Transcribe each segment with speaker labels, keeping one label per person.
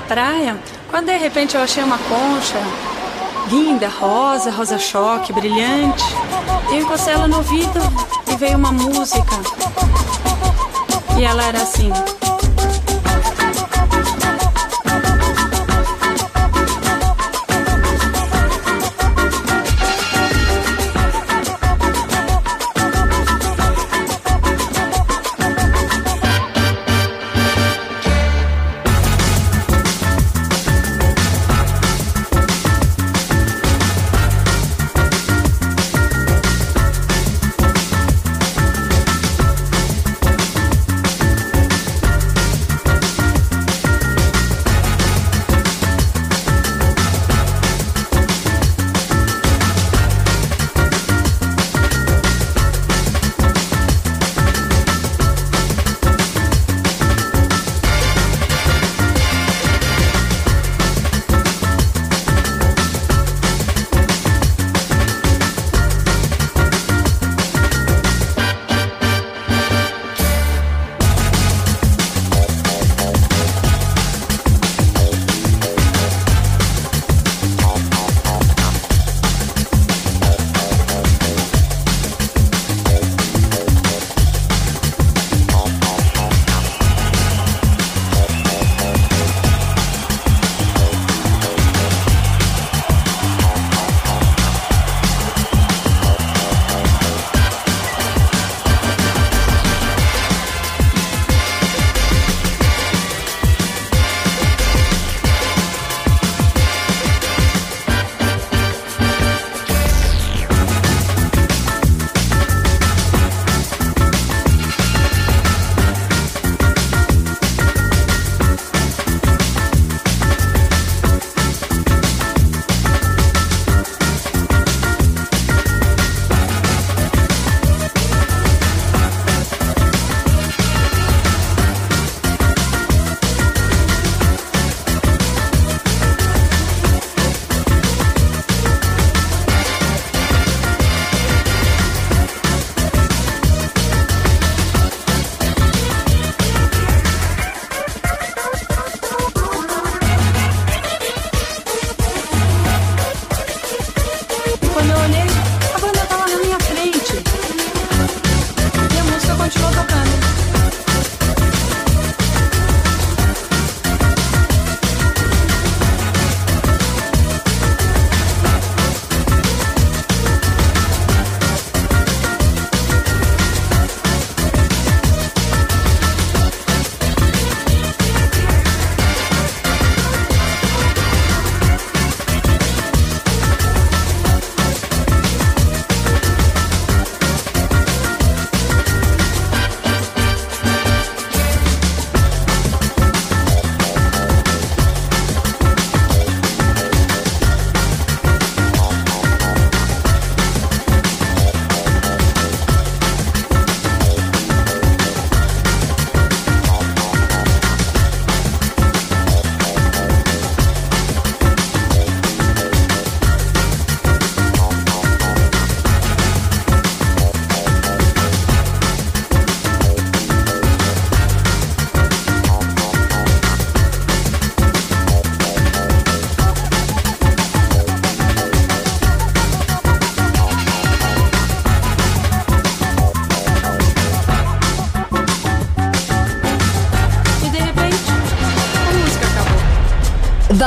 Speaker 1: Praia, quando de repente eu achei uma concha linda, rosa, rosa choque, brilhante. Eu encostei ela no ouvido e veio uma música. E ela era assim.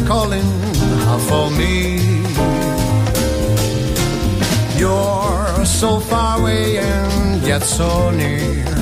Speaker 2: calling out for me. You're so far away and yet so near.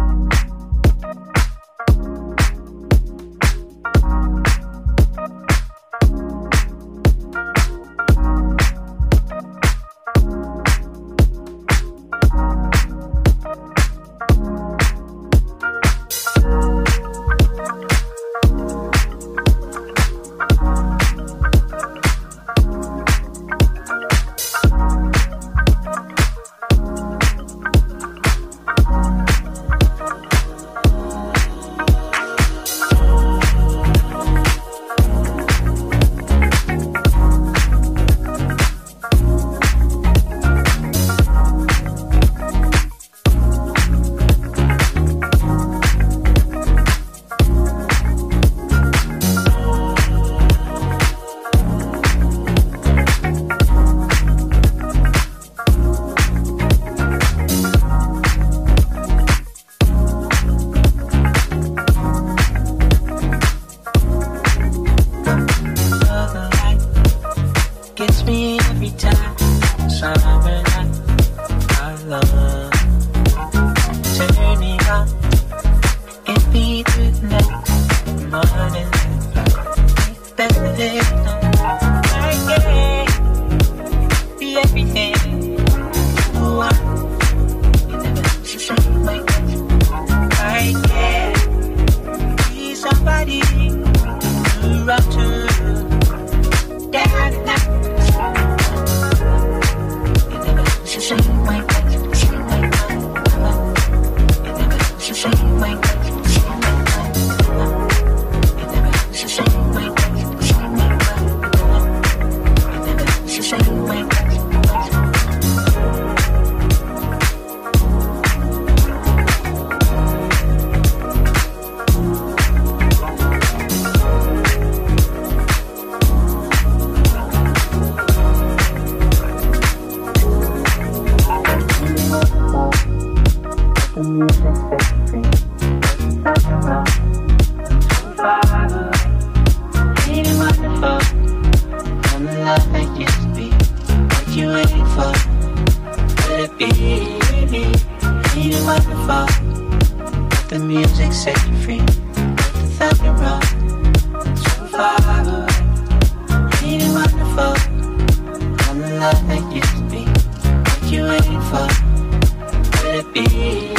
Speaker 2: love that used to be. What you waiting for? Could it be?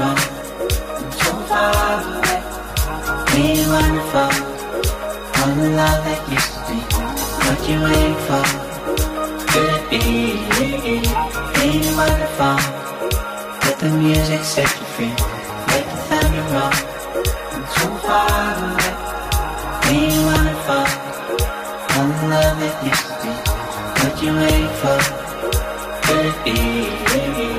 Speaker 2: from. So far away. Really wonderful. All the love that used to be. What you waiting for? Could it
Speaker 3: be? Really wonderful. Let the music set you free. Make the thunder roll. I'm so far away. Really wonderful. All the love that
Speaker 2: used to be. What you
Speaker 4: waiting for? Could it be?